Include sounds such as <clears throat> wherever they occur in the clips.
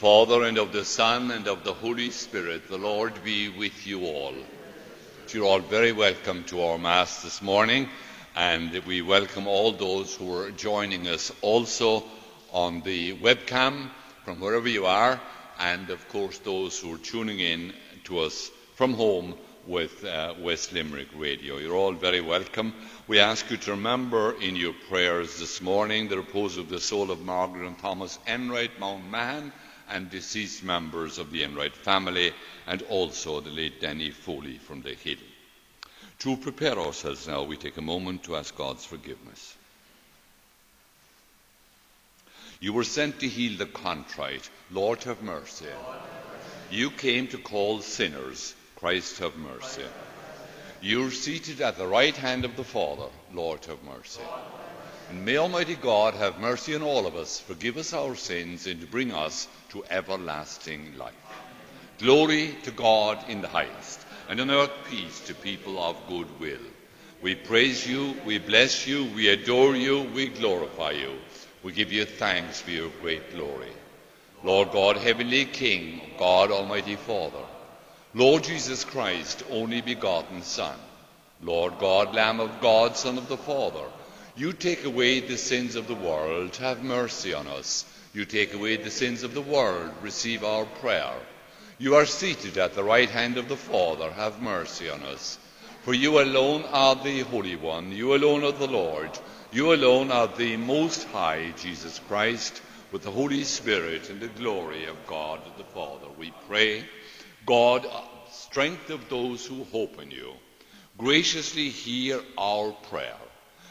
Father, and of the Son, and of the Holy Spirit, the Lord be with you all. You're all very welcome to our Mass this morning, and we welcome all those who are joining us also on the webcam from wherever you are, and of course those who are tuning in to us from home with uh, West Limerick Radio. You're all very welcome. We ask you to remember in your prayers this morning the repose of the soul of Margaret and Thomas Enright, Mount Mahon, and deceased members of the Enright family, and also the late Danny Foley from the Hill. To prepare ourselves now, we take a moment to ask God's forgiveness. You were sent to heal the contrite. Lord, have mercy. You came to call sinners. Christ, have mercy. You are seated at the right hand of the Father. Lord, have mercy. And may Almighty God have mercy on all of us, forgive us our sins, and bring us to everlasting life. Glory to God in the highest, and on earth peace to people of good will. We praise you, we bless you, we adore you, we glorify you. We give you thanks for your great glory. Lord God, Heavenly King, God Almighty Father, Lord Jesus Christ, only begotten Son, Lord God, Lamb of God, Son of the Father, you take away the sins of the world, have mercy on us. You take away the sins of the world, receive our prayer. You are seated at the right hand of the Father, have mercy on us. For you alone are the Holy One, you alone are the Lord, you alone are the Most High, Jesus Christ, with the Holy Spirit and the glory of God the Father. We pray, God, strength of those who hope in you, graciously hear our prayer.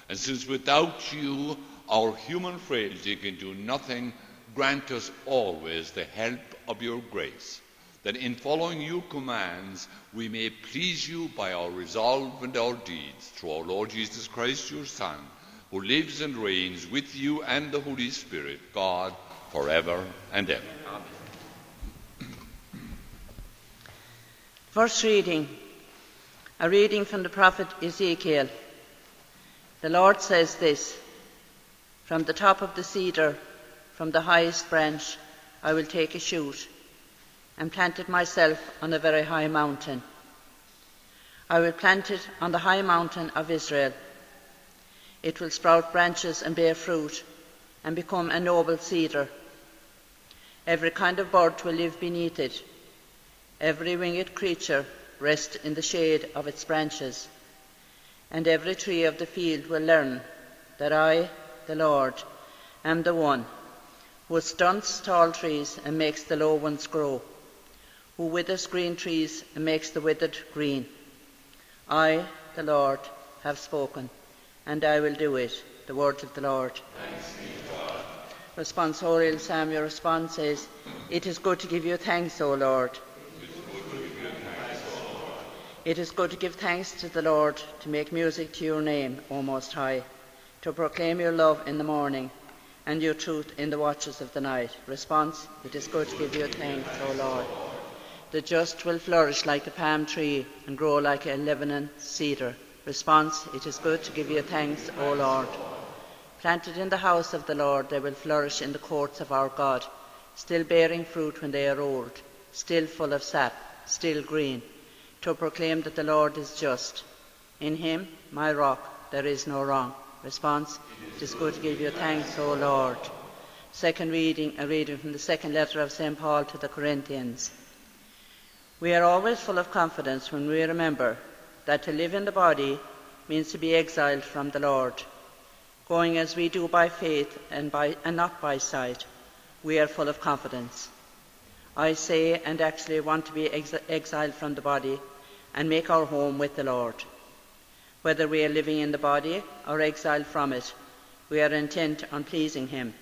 And since without you our human frailty can do nothing, grant us always the help of your grace, that in following your commands we may please you by our resolve and our deeds, through our Lord Jesus Christ, your Son, who lives and reigns with you and the Holy Spirit, God, forever and ever. First reading, a reading from the prophet Ezekiel. The Lord says this From the top of the cedar, from the highest branch, I will take a shoot and plant it myself on a very high mountain. I will plant it on the high mountain of Israel. It will sprout branches and bear fruit and become a noble cedar. Every kind of bird will live beneath it. Every winged creature rest in the shade of its branches. And every tree of the field will learn that I, the Lord, am the one who stunts tall trees and makes the low ones grow, who withers green trees and makes the withered green. I, the Lord, have spoken, and I will do it. The words of the Lord. Responsorial Psalm, your response is, It is good to give you thanks, O Lord. It is good to give thanks to the Lord, to make music to your name, O Most High, to proclaim your love in the morning, and your truth in the watches of the night. Response It is good to give you thanks, O Lord. The just will flourish like a palm tree and grow like a Lebanon cedar. Response It is good to give you thanks, O Lord. Planted in the house of the Lord, they will flourish in the courts of our God, still bearing fruit when they are old, still full of sap, still green, to proclaim that the Lord is just. In him, my rock, there is no wrong. Response It is good to give you thanks, O Lord. Second reading, a reading from the second letter of St. Paul to the Corinthians. We are always full of confidence when we remember that to live in the body means to be exiled from the Lord. Going as we do by faith and, by, and not by sight, we are full of confidence. I say and actually want to be ex- exiled from the body and make our home with the Lord. Whether we are living in the body or exiled from it, we are intent on pleasing Him.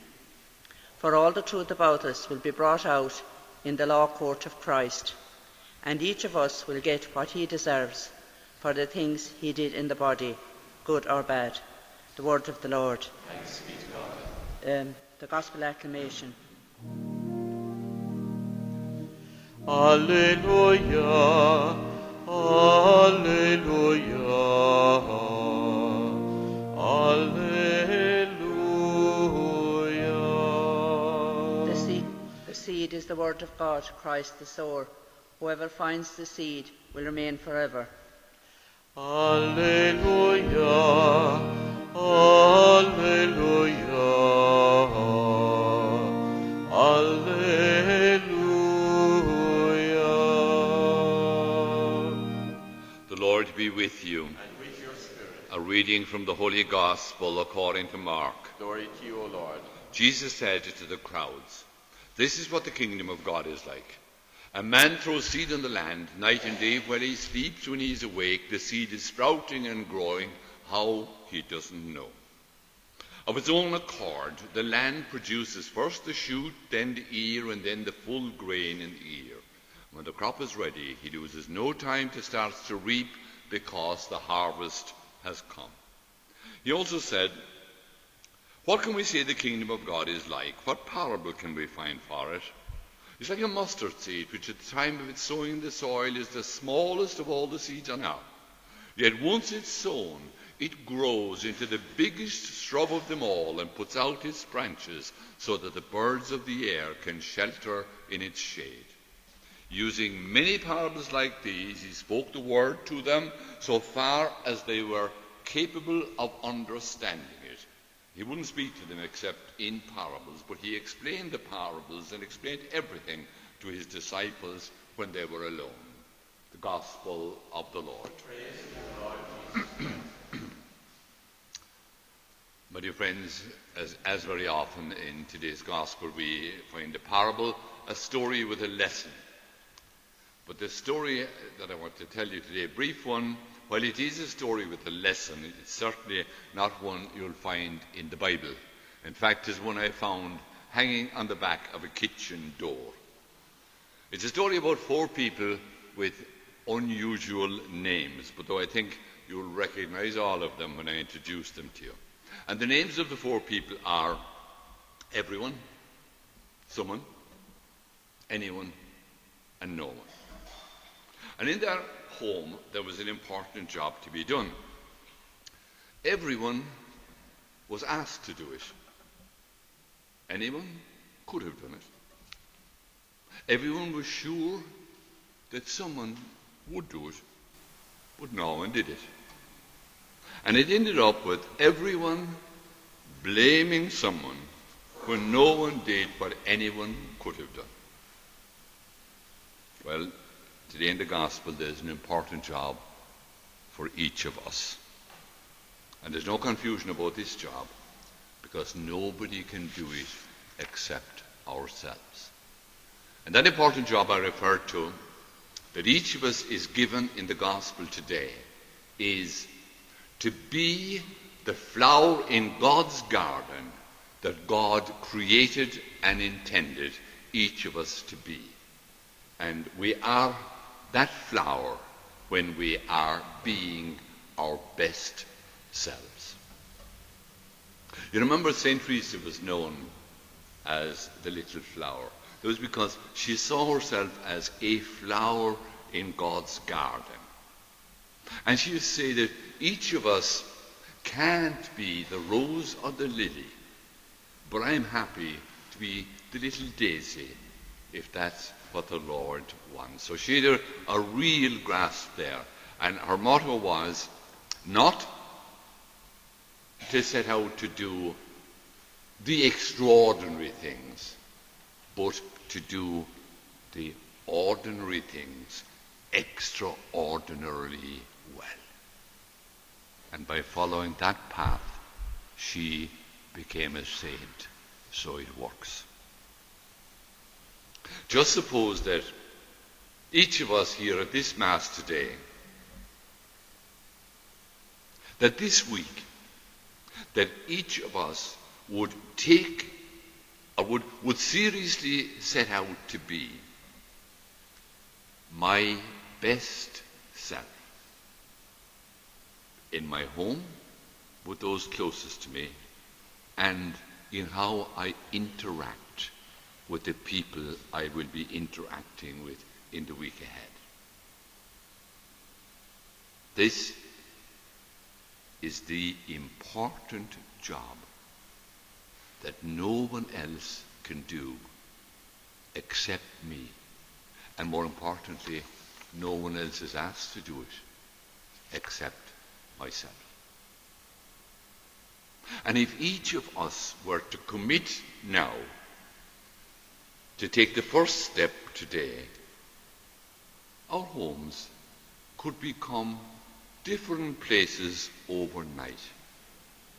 For all the truth about us will be brought out in the law court of Christ, and each of us will get what he deserves for the things he did in the body, good or bad. The word of the Lord. Thanks be to God. Um, the Gospel acclamation. Alleluia, Alleluia, Alleluia. The seed, the seed is the word of God, Christ the sower. Whoever finds the seed will remain forever. Alleluia, Alleluia, with you. And with your spirit, A reading from the Holy Gospel according to Mark. glory to you, O Lord. Jesus said to the crowds, This is what the kingdom of God is like. A man throws seed on the land night and day while he sleeps. When he is awake, the seed is sprouting and growing. How he doesn't know. Of its own accord, the land produces first the shoot, then the ear, and then the full grain in the ear. When the crop is ready, he loses no time to start to reap because the harvest has come. He also said, what can we say the kingdom of God is like? What parable can we find for it? It's like a mustard seed, which at the time of its sowing in the soil is the smallest of all the seeds on earth. Yet once it's sown, it grows into the biggest shrub of them all and puts out its branches so that the birds of the air can shelter in its shade. Using many parables like these, he spoke the word to them so far as they were capable of understanding it. He wouldn't speak to them except in parables, but he explained the parables and explained everything to his disciples when they were alone. The Gospel of the Lord. <clears throat> My dear friends, as, as very often in today's Gospel, we find a parable, a story with a lesson. But the story that I want to tell you today, a brief one, while it is a story with a lesson, it's certainly not one you'll find in the Bible. In fact, it's one I found hanging on the back of a kitchen door. It's a story about four people with unusual names, but though I think you'll recognize all of them when I introduce them to you. And the names of the four people are everyone, someone, anyone, and no one. And in their home, there was an important job to be done. Everyone was asked to do it. Anyone could have done it. Everyone was sure that someone would do it, but no one did it. And it ended up with everyone blaming someone when no one did what anyone could have done. Well, today in the Gospel, there's an important job for each of us. And there's no confusion about this job because nobody can do it except ourselves. And that important job I refer to, that each of us is given in the Gospel today, is to be the flower in God's garden that God created and intended each of us to be. And we are that flower when we are being our best selves. You remember St. Teresa was known as the little flower. It was because she saw herself as a flower in God's garden. And she used to say that each of us can't be the rose or the lily, but I'm happy to be the little daisy if that's what the Lord wants. So she had a, a real grasp there. And her motto was not to set out to do the extraordinary things, but to do the ordinary things extraordinarily well. And by following that path, she became a saint. So it works. Just suppose that each of us here at this Mass today, that this week, that each of us would take or would, would seriously set out to be my best self in my home with those closest to me and in how I interact with the people I will be interacting with in the week ahead. This is the important job that no one else can do except me. And more importantly, no one else is asked to do it except myself. And if each of us were to commit now to take the first step today, our homes could become different places overnight.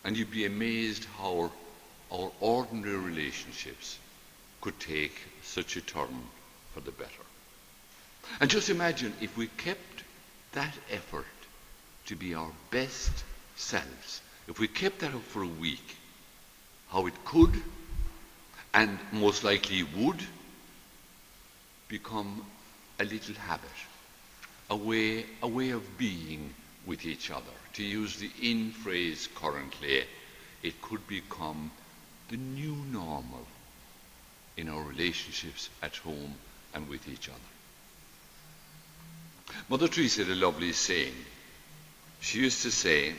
And you'd be amazed how our ordinary relationships could take such a turn for the better. And just imagine if we kept that effort to be our best selves, if we kept that up for a week, how it could and most likely would become a little habit, a way, a way of being with each other. To use the in phrase currently, it could become the new normal in our relationships at home and with each other. Mother Teresa had a lovely saying. She used to say,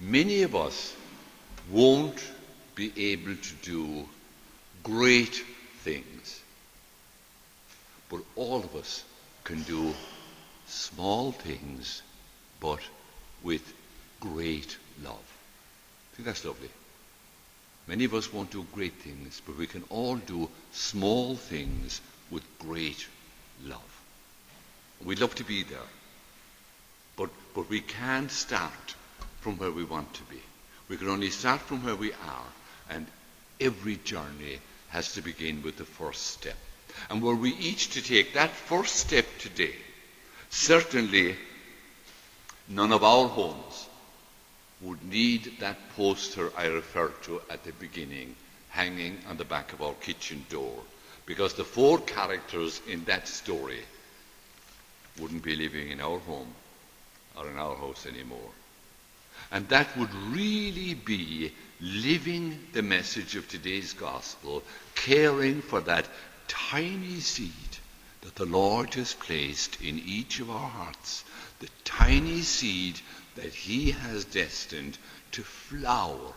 Many of us won't be able to do great things, but all of us can do small things, but with great love. I think that's lovely. Many of us won't do great things, but we can all do small things with great love. We'd love to be there. But, but we can't start from where we want to be. We can only start from where we are. And every journey has to begin with the first step. And were we each to take that first step today, certainly none of our homes would need that poster I referred to at the beginning hanging on the back of our kitchen door. Because the four characters in that story wouldn't be living in our home or in our house anymore. And that would really be living the message of today's gospel, caring for that tiny seed that the Lord has placed in each of our hearts, the tiny seed that He has destined to flower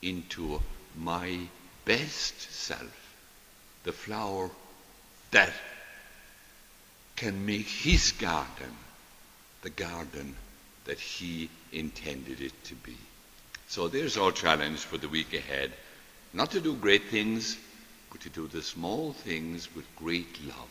into my best self, the flower that can make His garden the garden that He intended it to be. So there's our challenge for the week ahead. Not to do great things, but to do the small things with great love.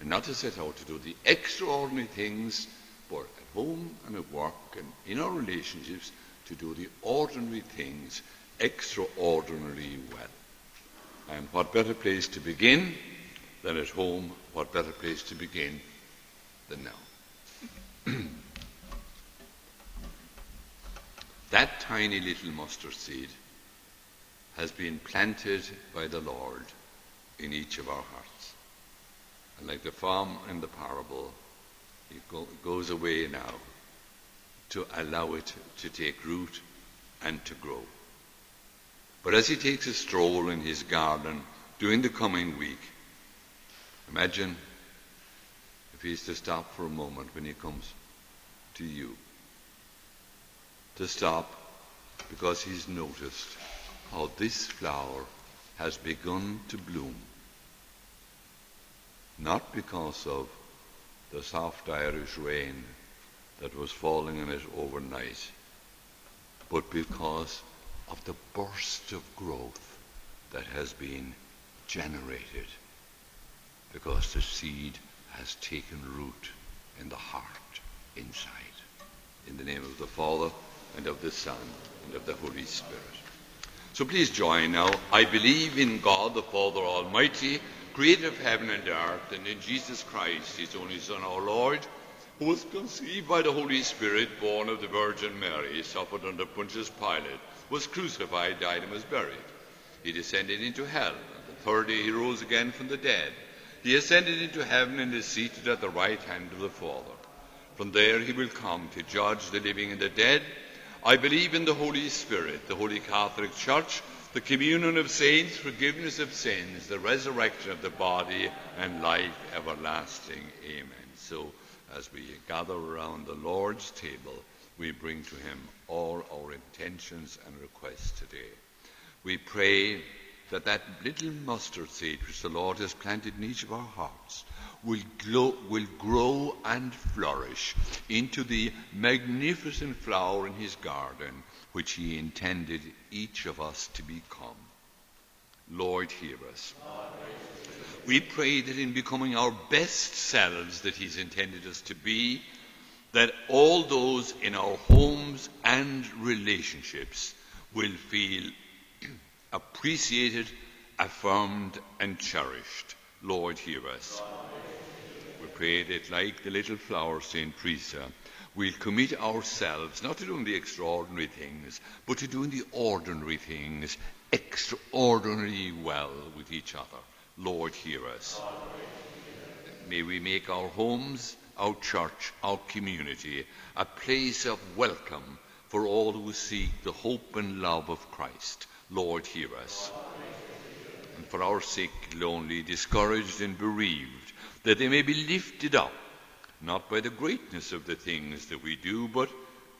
And not to set out to do the extraordinary things, but at home and at work and in our relationships, to do the ordinary things extraordinarily well. And what better place to begin than at home? What better place to begin than now? <clears throat> that tiny little mustard seed has been planted by the Lord in each of our hearts. And like the farm in the parable, it go, goes away now to allow it to take root and to grow. But as he takes a stroll in his garden during the coming week, imagine if he's to stop for a moment when he comes to you. To stop because he's noticed how this flower has begun to bloom. Not because of the soft Irish rain that was falling on it overnight, but because of the burst of growth that has been generated, because the seed has taken root in the heart inside. In the name of the Father, and of the Son, and of the Holy Spirit. So please join now. I believe in God the Father Almighty, creator of heaven and earth, and in Jesus Christ, his only Son, our Lord, who was conceived by the Holy Spirit, born of the Virgin Mary, suffered under Pontius Pilate, was crucified, died, and was buried. He descended into hell. On the third day he rose again from the dead. He ascended into heaven and is seated at the right hand of the Father. From there he will come to judge the living and the dead. I believe in the Holy Spirit, the Holy Catholic Church, the communion of saints, forgiveness of sins, the resurrection of the body, and life everlasting. Amen. So, as we gather around the Lord's table, we bring to him all our intentions and requests today. We pray that that little mustard seed which the Lord has planted in each of our hearts will, glow, will grow and flourish into the magnificent flower in his garden which he intended each of us to become. Lord, hear us. We pray that in becoming our best selves that he's intended us to be, that all those in our homes and relationships will feel <clears throat> appreciated, affirmed, and cherished. Lord, hear us. That, like the little flower, St. Teresa, we'll commit ourselves not to doing the extraordinary things, but to doing the ordinary things extraordinarily well with each other. Lord, hear us. May we make our homes, our church, our community a place of welcome for all who seek the hope and love of Christ. Lord, hear us. And for our sick, lonely, discouraged, and bereaved, that they may be lifted up, not by the greatness of the things that we do, but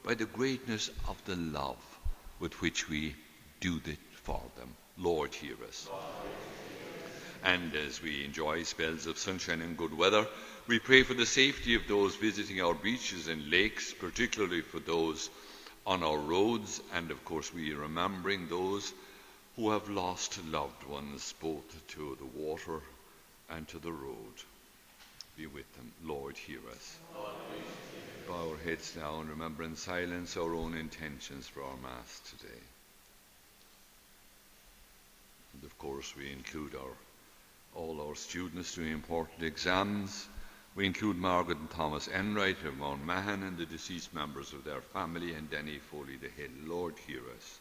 by the greatness of the love with which we do it for them. Lord, hear us. And as we enjoy spells of sunshine and good weather, we pray for the safety of those visiting our beaches and lakes, particularly for those on our roads, and of course, we are remembering those who have lost loved ones both to the water and to the road. Be with them. Lord, hear us. Lord, Bow our heads now and remember in silence our own intentions for our Mass today. And of course, we include our all our students doing important exams. We include Margaret and Thomas Enright of Mount Mahon and the deceased members of their family and Denny Foley the Hill. Lord, hear us.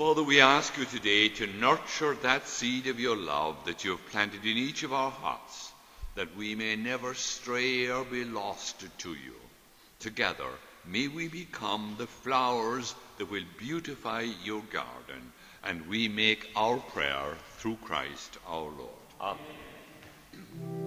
Father, we ask you today to nurture that seed of your love that you have planted in each of our hearts, that we may never stray or be lost to you. Together, may we become the flowers that will beautify your garden, and we make our prayer through Christ our Lord. Amen.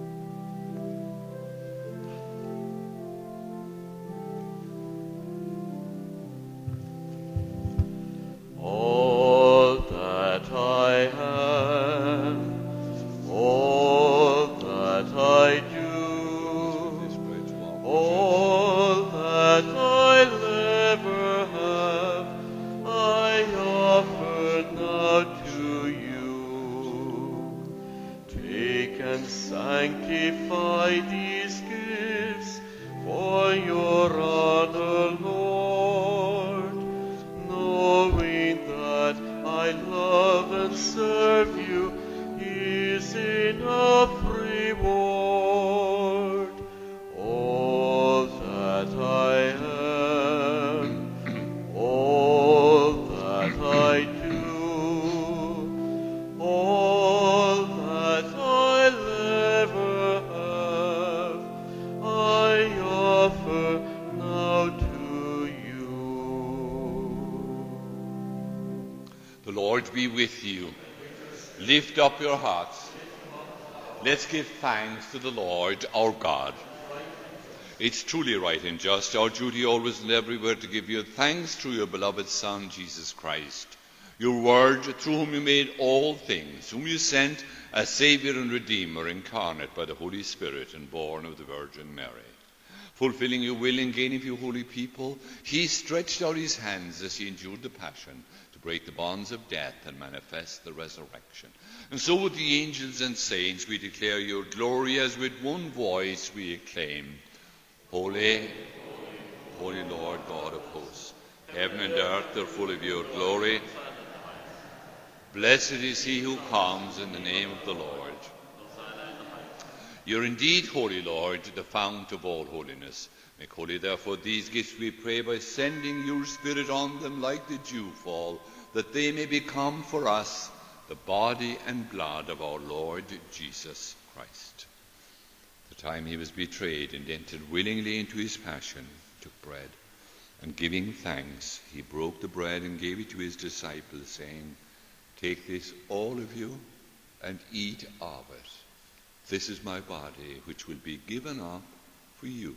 Up your hearts. Let's give thanks to the Lord our God. It's truly right and just, our duty always and everywhere to give you thanks through your beloved Son, Jesus Christ, your Word, through whom you made all things, whom you sent as Saviour and Redeemer, incarnate by the Holy Spirit and born of the Virgin Mary. Fulfilling your will and gaining for you holy people, he stretched out his hands as he endured the passion break the bonds of death and manifest the resurrection. And so with the angels and saints we declare your glory as with one voice we acclaim, Holy, holy Lord God of hosts, heaven and earth are full of your glory. Blessed is he who comes in the name of the Lord. You're indeed holy, Lord, the fount of all holiness. Make holy, therefore, these gifts, we pray, by sending your Spirit on them like the dewfall, that they may become for us the body and blood of our Lord Jesus Christ. The time he was betrayed and entered willingly into his passion, took bread, and giving thanks, he broke the bread and gave it to his disciples, saying, Take this, all of you, and eat of it. This is my body, which will be given up for you.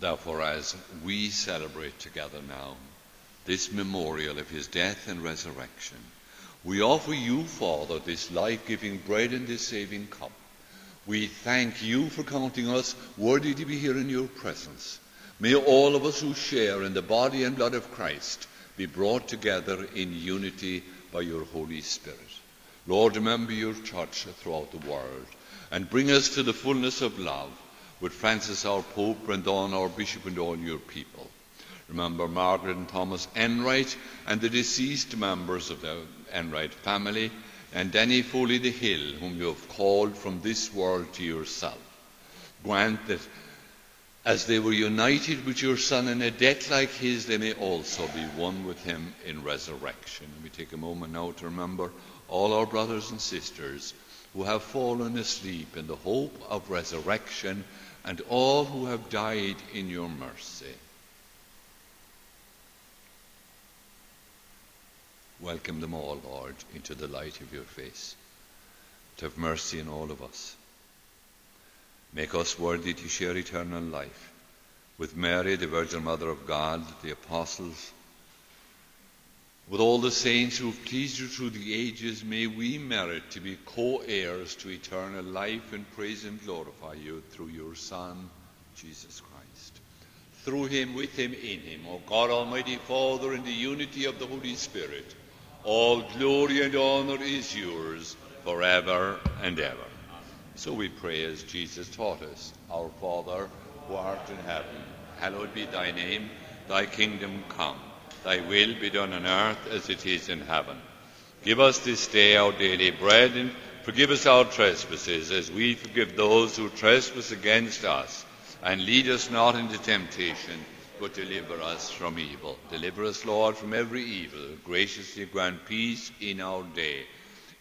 Therefore, as we celebrate together now this memorial of his death and resurrection, we offer you, Father, this life giving bread and this saving cup. We thank you for counting us worthy to be here in your presence. May all of us who share in the body and blood of Christ be brought together in unity by your Holy Spirit. Lord, remember your church throughout the world and bring us to the fullness of love with Francis our Pope, Brendan our Bishop, and all your people. Remember Margaret and Thomas Enright and the deceased members of the Enright family, and Danny Foley the Hill, whom you have called from this world to yourself. Grant that as they were united with your Son in a death like his, they may also be one with him in resurrection. And we take a moment now to remember all our brothers and sisters who have fallen asleep in the hope of resurrection and all who have died in your mercy. Welcome them all, Lord, into the light of your face. To have mercy on all of us. Make us worthy to share eternal life with Mary, the Virgin Mother of God, the apostles, with all the saints who have pleased you through the ages, may we merit to be co heirs to eternal life and praise and glorify you through your Son, Jesus Christ. Through him, with him, in him, O God Almighty Father, in the unity of the Holy Spirit, all glory and honour is yours forever and ever. So we pray as Jesus taught us Our Father, who art in heaven, hallowed be thy name, thy kingdom come. Thy will be done on earth as it is in heaven. Give us this day our daily bread, and forgive us our trespasses, as we forgive those who trespass against us. And lead us not into temptation, but deliver us from evil. Deliver us, Lord, from every evil. Graciously grant peace in our day.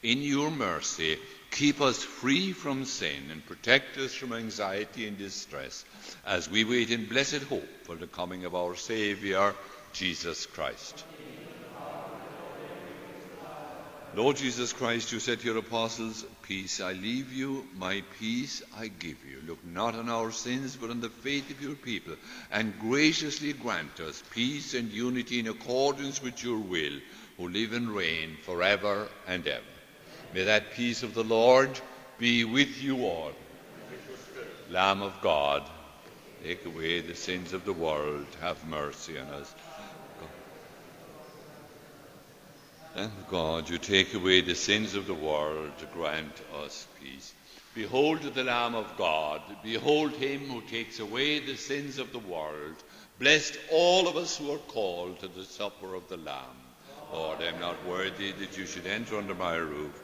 In your mercy, keep us free from sin and protect us from anxiety and distress, as we wait in blessed hope for the coming of our Saviour. Jesus Christ. Lord Jesus Christ, you said to your apostles, Peace I leave you, my peace I give you. Look not on our sins, but on the faith of your people, and graciously grant us peace and unity in accordance with your will, who live and reign forever and ever. May that peace of the Lord be with you all. Lamb of God, take away the sins of the world, have mercy on us. And God, you take away the sins of the world grant us peace. Behold the Lamb of God. Behold him who takes away the sins of the world. Blessed all of us who are called to the supper of the Lamb. Lord, I am not worthy that you should enter under my roof.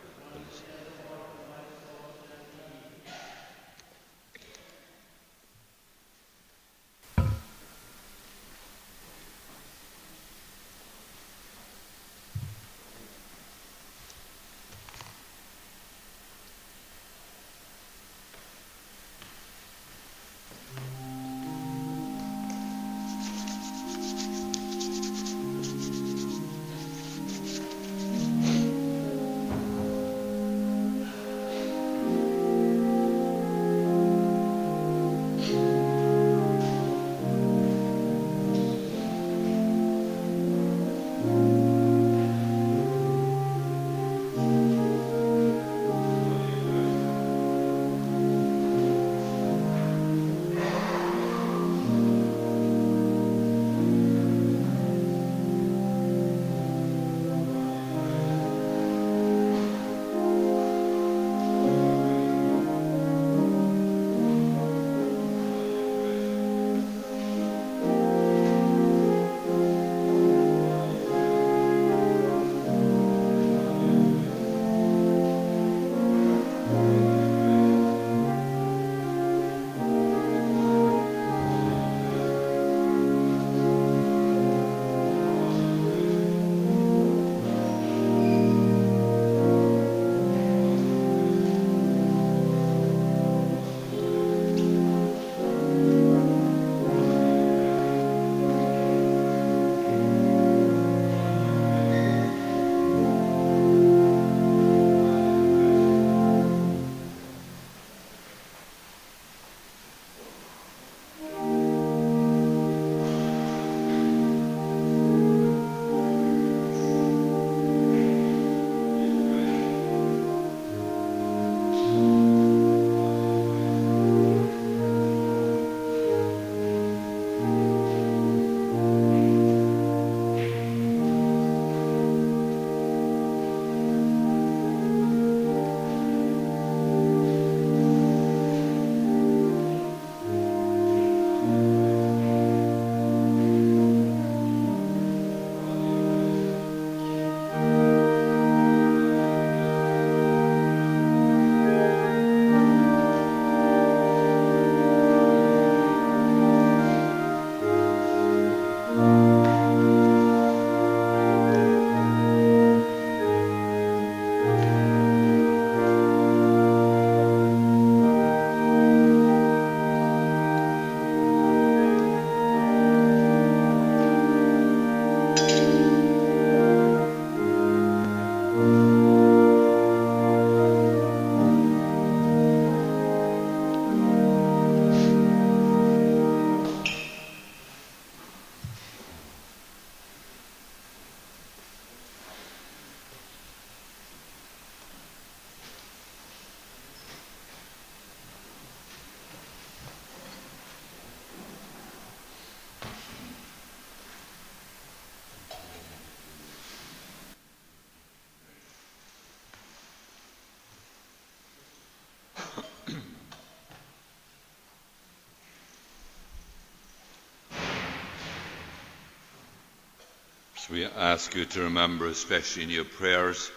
We ask you to remember, especially in your prayers,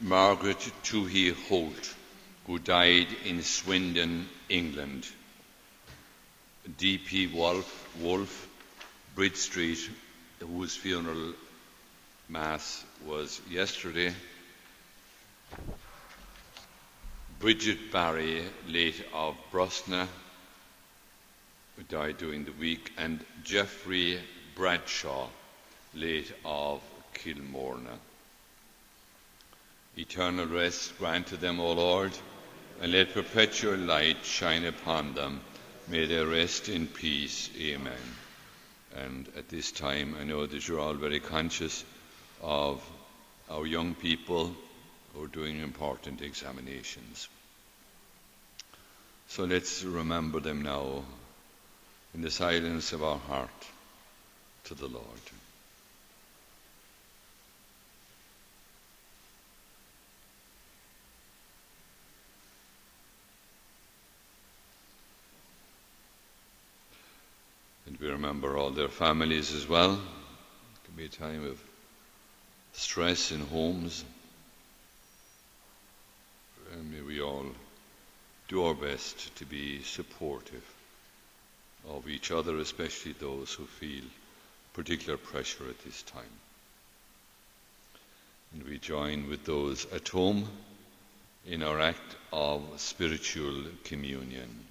Margaret Toohey Holt, who died in Swindon, England. D.P. Wolf, Wolf, Bridge Street, whose funeral mass was yesterday. Bridget Barry, late of Brosna, who died during the week, and Geoffrey Bradshaw, late of Kilmorna. Eternal rest grant to them, O Lord, and let perpetual light shine upon them. May they rest in peace. Amen. And at this time, I know that you're all very conscious of our young people who are doing important examinations. So let's remember them now in the silence of our heart to the Lord. We remember all their families as well. It can be a time of stress in homes. And may we all do our best to be supportive of each other, especially those who feel particular pressure at this time. And we join with those at home in our act of spiritual communion.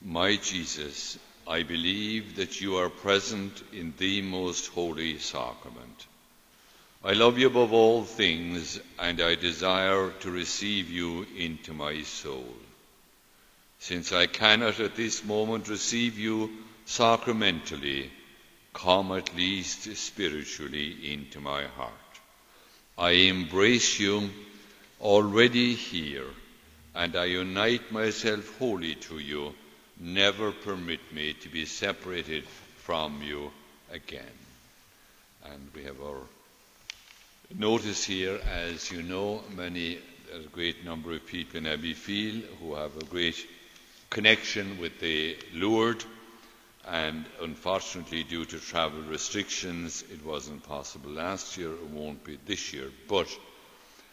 My Jesus, I believe that you are present in the most holy sacrament. I love you above all things, and I desire to receive you into my soul. Since I cannot at this moment receive you sacramentally, come at least spiritually into my heart. I embrace you already here, and I unite myself wholly to you. Never permit me to be separated from you again. And we have our notice here, as you know, many, a great number of people in Abbeyfeale who have a great connection with the Lourdes, and unfortunately, due to travel restrictions, it wasn't possible last year, it won't be this year. But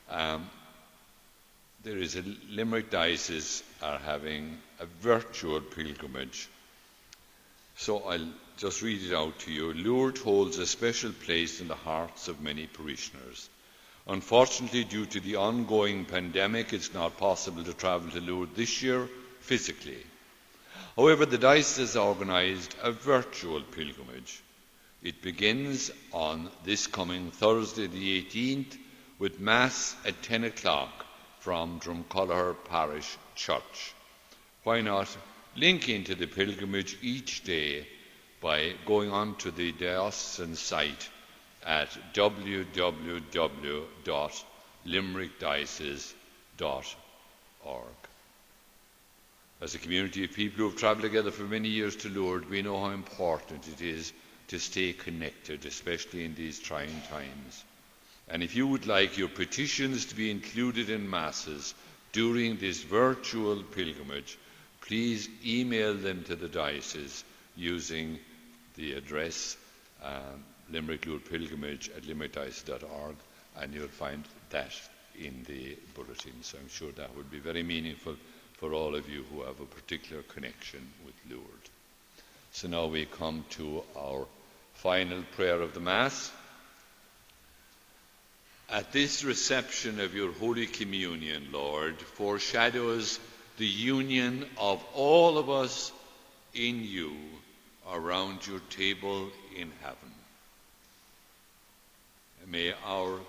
um, there is a Limerick Diocese are having a virtual pilgrimage. So I'll just read it out to you. Lourdes holds a special place in the hearts of many parishioners. Unfortunately, due to the ongoing pandemic, it's not possible to travel to Lourdes this year physically. However, the diocese has organised a virtual pilgrimage. It begins on this coming Thursday, the 18th, with Mass at 10 o'clock from Dromcollogher Parish Church. Why not link into the pilgrimage each day by going on to the diocesan site at www.limerickdiocese.org. As a community of people who have travelled together for many years to Lourdes, we know how important it is to stay connected, especially in these trying times. And if you would like your petitions to be included in Masses during this virtual pilgrimage, please email them to the diocese using the address um, Limerick at limerickdiocese.org, and you'll find that in the bulletin. So I'm sure that would be very meaningful for all of you who have a particular connection with Lourdes. So now we come to our final prayer of the Mass. At this reception of your Holy Communion, Lord, foreshadows the union of all of us in you around your table in heaven. May our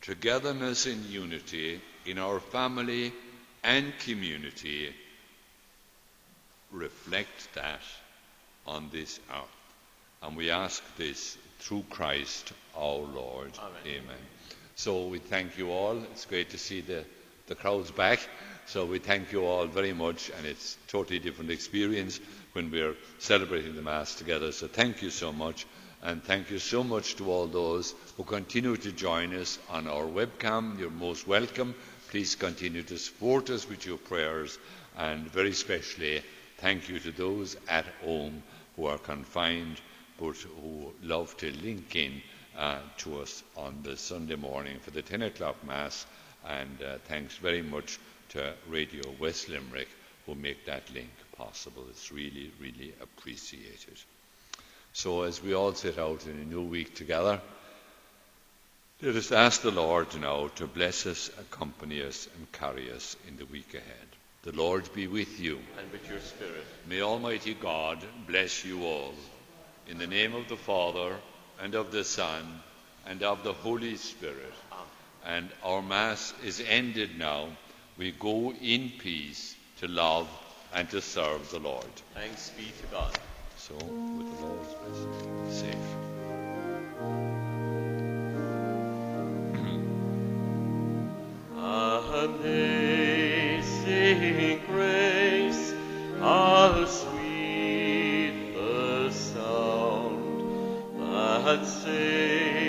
togetherness in unity in our family and community reflect that on this earth. And we ask this through Christ our Lord. Amen. Amen. So we thank you all. It's great to see the, the crowds back. So we thank you all very much, and it's a totally different experience when we're celebrating the Mass together. So thank you so much, and thank you so much to all those who continue to join us on our webcam. You're most welcome. Please continue to support us with your prayers, and very especially thank you to those at home who are confined but who love to link in to us on the Sunday morning for the 10 o'clock Mass. And uh, thanks very much to Radio West Limerick who make that link possible. It's really, really appreciated. So as we all set out in a new week together, let us ask the Lord now to bless us, accompany us, and carry us in the week ahead. The Lord be with you. And with your spirit. May Almighty God bless you all. In the name of the Father, and of the Son, and of the Holy Spirit. And our Mass is ended now. We go in peace to love and to serve the Lord. Thanks be to God. So, with the Lord's blessing, safe. <clears throat> Amazing grace, that saved